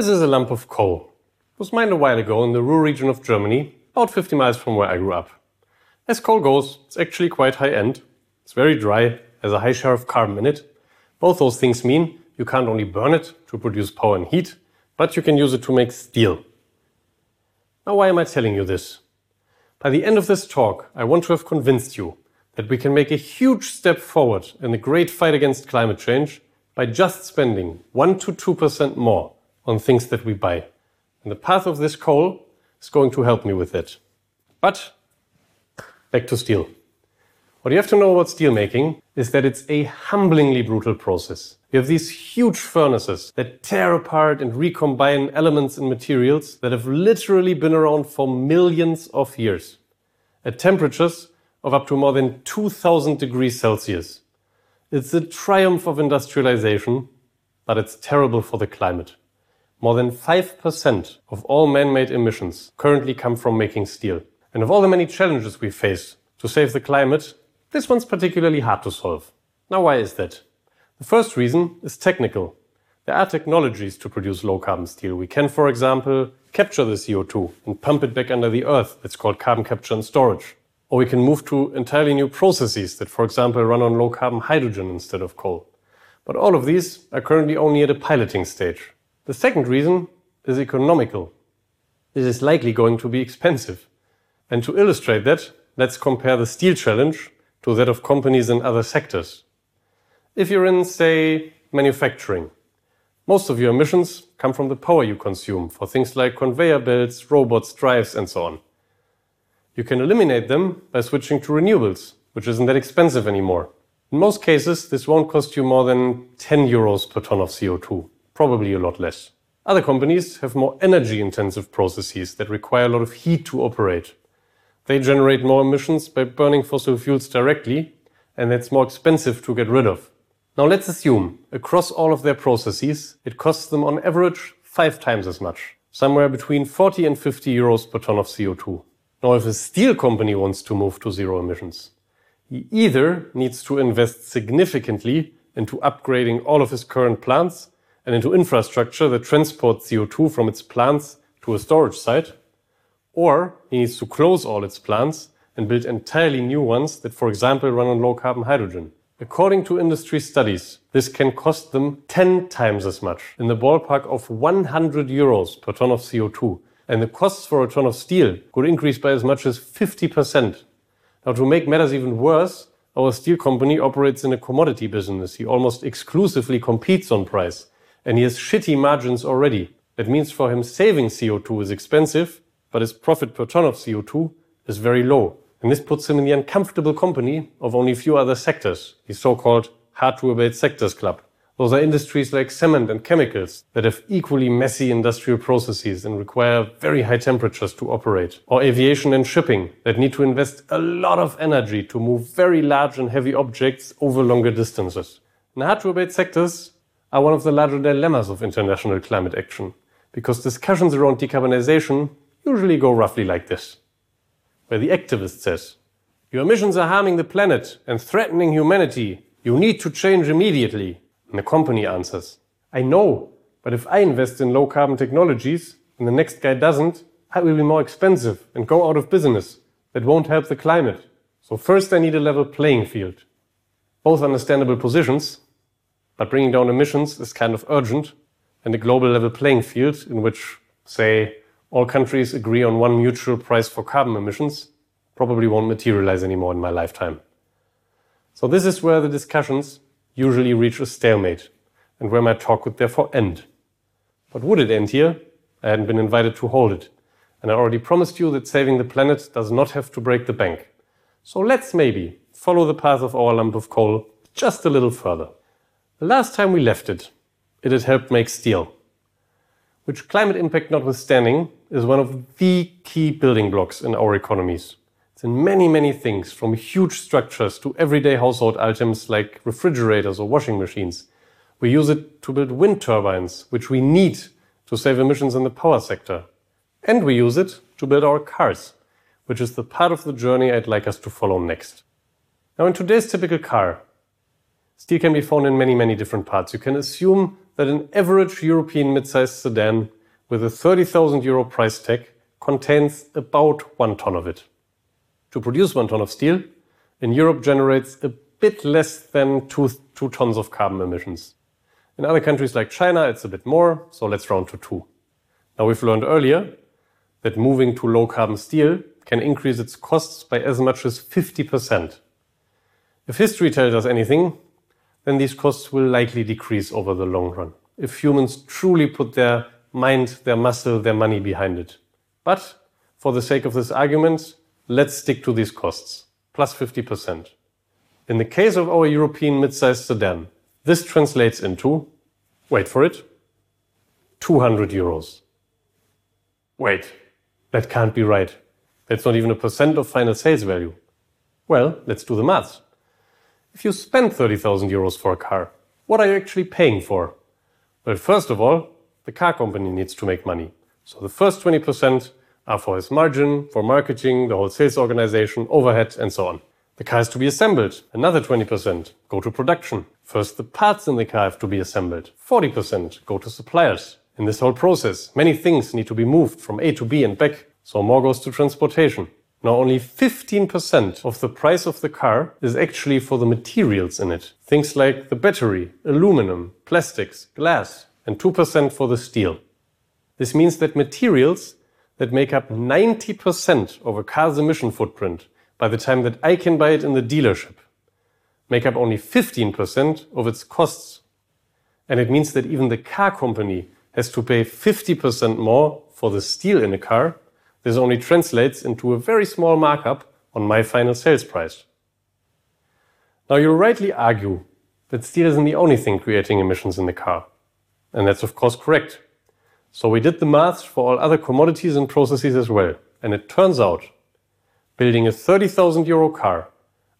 This is a lump of coal. It was mined a while ago in the Ruhr region of Germany, about 50 miles from where I grew up. As coal goes, it's actually quite high end. It's very dry, has a high share of carbon in it. Both those things mean you can't only burn it to produce power and heat, but you can use it to make steel. Now, why am I telling you this? By the end of this talk, I want to have convinced you that we can make a huge step forward in the great fight against climate change by just spending 1 to 2% more on things that we buy. And the path of this coal is going to help me with that. But back to steel. What you have to know about steel making is that it's a humblingly brutal process. You have these huge furnaces that tear apart and recombine elements and materials that have literally been around for millions of years at temperatures of up to more than 2000 degrees Celsius. It's a triumph of industrialization, but it's terrible for the climate. More than 5% of all man-made emissions currently come from making steel. And of all the many challenges we face to save the climate, this one's particularly hard to solve. Now, why is that? The first reason is technical. There are technologies to produce low carbon steel. We can, for example, capture the CO2 and pump it back under the earth. It's called carbon capture and storage. Or we can move to entirely new processes that, for example, run on low carbon hydrogen instead of coal. But all of these are currently only at a piloting stage. The second reason is economical. This is likely going to be expensive. And to illustrate that, let's compare the steel challenge to that of companies in other sectors. If you're in, say, manufacturing, most of your emissions come from the power you consume for things like conveyor belts, robots, drives, and so on. You can eliminate them by switching to renewables, which isn't that expensive anymore. In most cases, this won't cost you more than 10 euros per ton of CO2 probably a lot less. Other companies have more energy intensive processes that require a lot of heat to operate. They generate more emissions by burning fossil fuels directly, and that's more expensive to get rid of. Now let's assume across all of their processes, it costs them on average five times as much, somewhere between 40 and 50 euros per ton of CO2. Now, if a steel company wants to move to zero emissions, he either needs to invest significantly into upgrading all of his current plants and into infrastructure that transports CO2 from its plants to a storage site, or he needs to close all its plants and build entirely new ones that, for example, run on low carbon hydrogen. According to industry studies, this can cost them 10 times as much, in the ballpark of 100 euros per ton of CO2. And the costs for a ton of steel could increase by as much as 50%. Now, to make matters even worse, our steel company operates in a commodity business. He almost exclusively competes on price and he has shitty margins already. That means for him saving CO2 is expensive, but his profit per ton of CO2 is very low. And this puts him in the uncomfortable company of only a few other sectors, the so-called hard to abate sectors club. Those are industries like cement and chemicals that have equally messy industrial processes and require very high temperatures to operate. Or aviation and shipping that need to invest a lot of energy to move very large and heavy objects over longer distances. In hard to abate sectors, are one of the larger dilemmas of international climate action, because discussions around decarbonization usually go roughly like this. Where the activist says, Your emissions are harming the planet and threatening humanity. You need to change immediately. And the company answers, I know, but if I invest in low carbon technologies and the next guy doesn't, I will be more expensive and go out of business. That won't help the climate. So first I need a level playing field. Both understandable positions, but bringing down emissions is kind of urgent, and a global level playing field in which, say, all countries agree on one mutual price for carbon emissions probably won't materialize anymore in my lifetime. So this is where the discussions usually reach a stalemate and where my talk would therefore end. But would it end here? I hadn't been invited to hold it. And I already promised you that saving the planet does not have to break the bank. So let's maybe follow the path of our lump of coal just a little further. The last time we left it, it had helped make steel, which climate impact notwithstanding is one of the key building blocks in our economies. It's in many, many things, from huge structures to everyday household items like refrigerators or washing machines. We use it to build wind turbines, which we need to save emissions in the power sector. And we use it to build our cars, which is the part of the journey I'd like us to follow next. Now, in today's typical car, Steel can be found in many, many different parts. You can assume that an average European mid-sized sedan with a 30,000 euro price tag contains about one ton of it. To produce one ton of steel, in Europe generates a bit less than two, two tons of carbon emissions. In other countries like China, it's a bit more, so let's round to two. Now we've learned earlier that moving to low carbon steel can increase its costs by as much as 50%. If history tells us anything, then these costs will likely decrease over the long run if humans truly put their mind, their muscle, their money behind it. But for the sake of this argument, let's stick to these costs, plus 50%. In the case of our European mid-sized sedan, this translates into, wait for it, 200 euros. Wait, that can't be right. That's not even a percent of final sales value. Well, let's do the maths. If you spend 30,000 euros for a car, what are you actually paying for? Well, first of all, the car company needs to make money. So the first 20% are for his margin, for marketing, the whole sales organization, overhead, and so on. The car has to be assembled. Another 20% go to production. First, the parts in the car have to be assembled. 40% go to suppliers. In this whole process, many things need to be moved from A to B and back, so more goes to transportation. Now only 15% of the price of the car is actually for the materials in it. Things like the battery, aluminum, plastics, glass, and 2% for the steel. This means that materials that make up 90% of a car's emission footprint by the time that I can buy it in the dealership make up only 15% of its costs. And it means that even the car company has to pay 50% more for the steel in a car this only translates into a very small markup on my final sales price. Now you rightly argue that steel isn't the only thing creating emissions in the car. And that's of course correct. So we did the maths for all other commodities and processes as well. And it turns out building a 30,000 euro car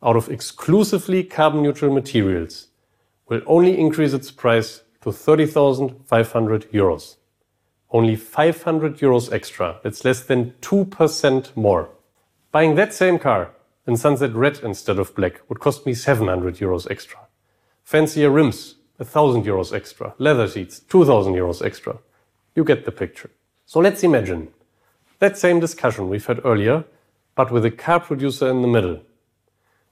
out of exclusively carbon neutral materials will only increase its price to 30,500 euros only 500 euros extra. That's less than 2% more. Buying that same car in sunset red instead of black would cost me 700 euros extra. Fancier rims, 1000 euros extra. Leather seats, 2000 euros extra. You get the picture. So let's imagine that same discussion we've had earlier, but with a car producer in the middle,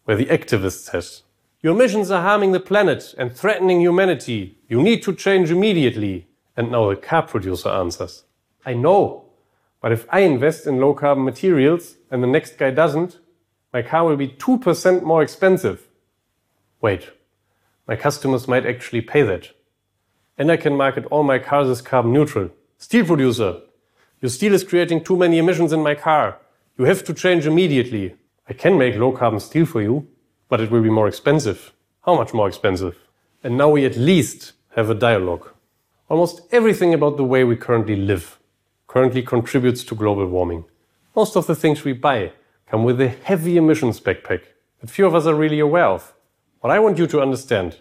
where the activist says, Your emissions are harming the planet and threatening humanity. You need to change immediately. And now the car producer answers, I know, but if I invest in low carbon materials and the next guy doesn't, my car will be 2% more expensive. Wait, my customers might actually pay that. And I can market all my cars as carbon neutral. Steel producer, your steel is creating too many emissions in my car. You have to change immediately. I can make low carbon steel for you, but it will be more expensive. How much more expensive? And now we at least have a dialogue. Almost everything about the way we currently live currently contributes to global warming. Most of the things we buy come with a heavy emissions backpack that few of us are really aware of. What I want you to understand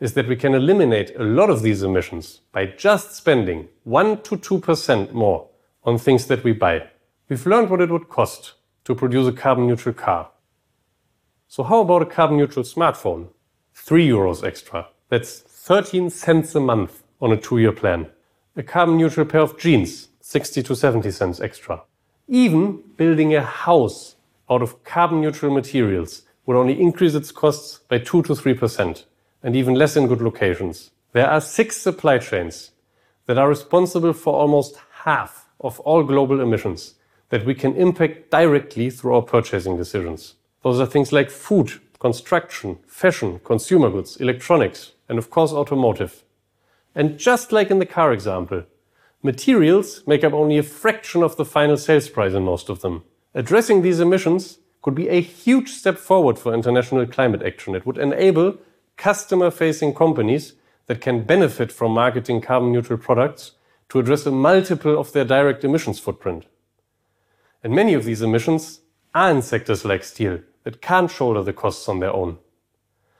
is that we can eliminate a lot of these emissions by just spending 1 to 2% more on things that we buy. We've learned what it would cost to produce a carbon neutral car. So how about a carbon neutral smartphone? 3 euros extra. That's 13 cents a month on a two year plan. A carbon neutral pair of jeans, 60 to 70 cents extra. Even building a house out of carbon neutral materials would only increase its costs by 2 to 3%, and even less in good locations. There are six supply chains that are responsible for almost half of all global emissions that we can impact directly through our purchasing decisions. Those are things like food, construction, fashion, consumer goods, electronics, and of course automotive. And just like in the car example, materials make up only a fraction of the final sales price in most of them. Addressing these emissions could be a huge step forward for international climate action. It would enable customer facing companies that can benefit from marketing carbon neutral products to address a multiple of their direct emissions footprint. And many of these emissions are in sectors like steel that can't shoulder the costs on their own.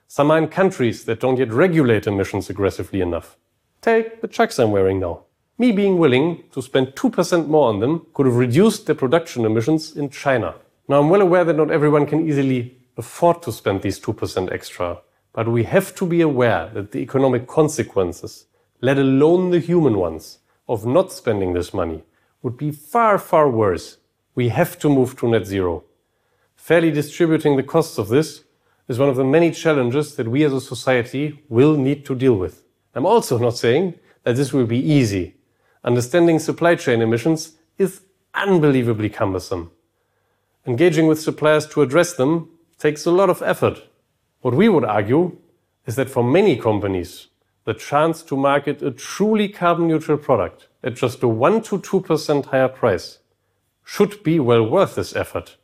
Some are in countries that don't yet regulate emissions aggressively enough. Take the trucks I'm wearing now. Me being willing to spend 2% more on them could have reduced their production emissions in China. Now I'm well aware that not everyone can easily afford to spend these 2% extra, but we have to be aware that the economic consequences let alone the human ones, of not spending this money would be far, far worse. We have to move to net zero. Fairly distributing the costs of this is one of the many challenges that we as a society will need to deal with. I'm also not saying that this will be easy. Understanding supply chain emissions is unbelievably cumbersome. Engaging with suppliers to address them takes a lot of effort. What we would argue is that for many companies, the chance to market a truly carbon neutral product at just a 1 to 2% higher price should be well worth this effort.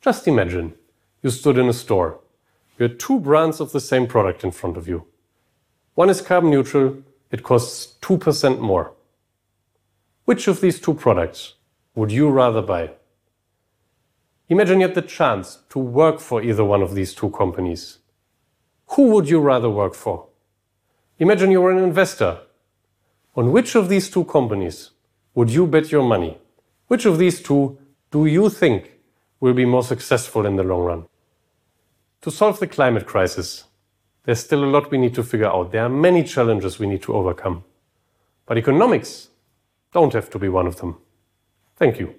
Just imagine you stood in a store. You had two brands of the same product in front of you. One is carbon neutral, it costs 2% more. Which of these two products would you rather buy? Imagine you had the chance to work for either one of these two companies. Who would you rather work for? Imagine you were an investor. On which of these two companies would you bet your money? Which of these two do you think will be more successful in the long run? To solve the climate crisis, there's still a lot we need to figure out. There are many challenges we need to overcome. But economics don't have to be one of them. Thank you.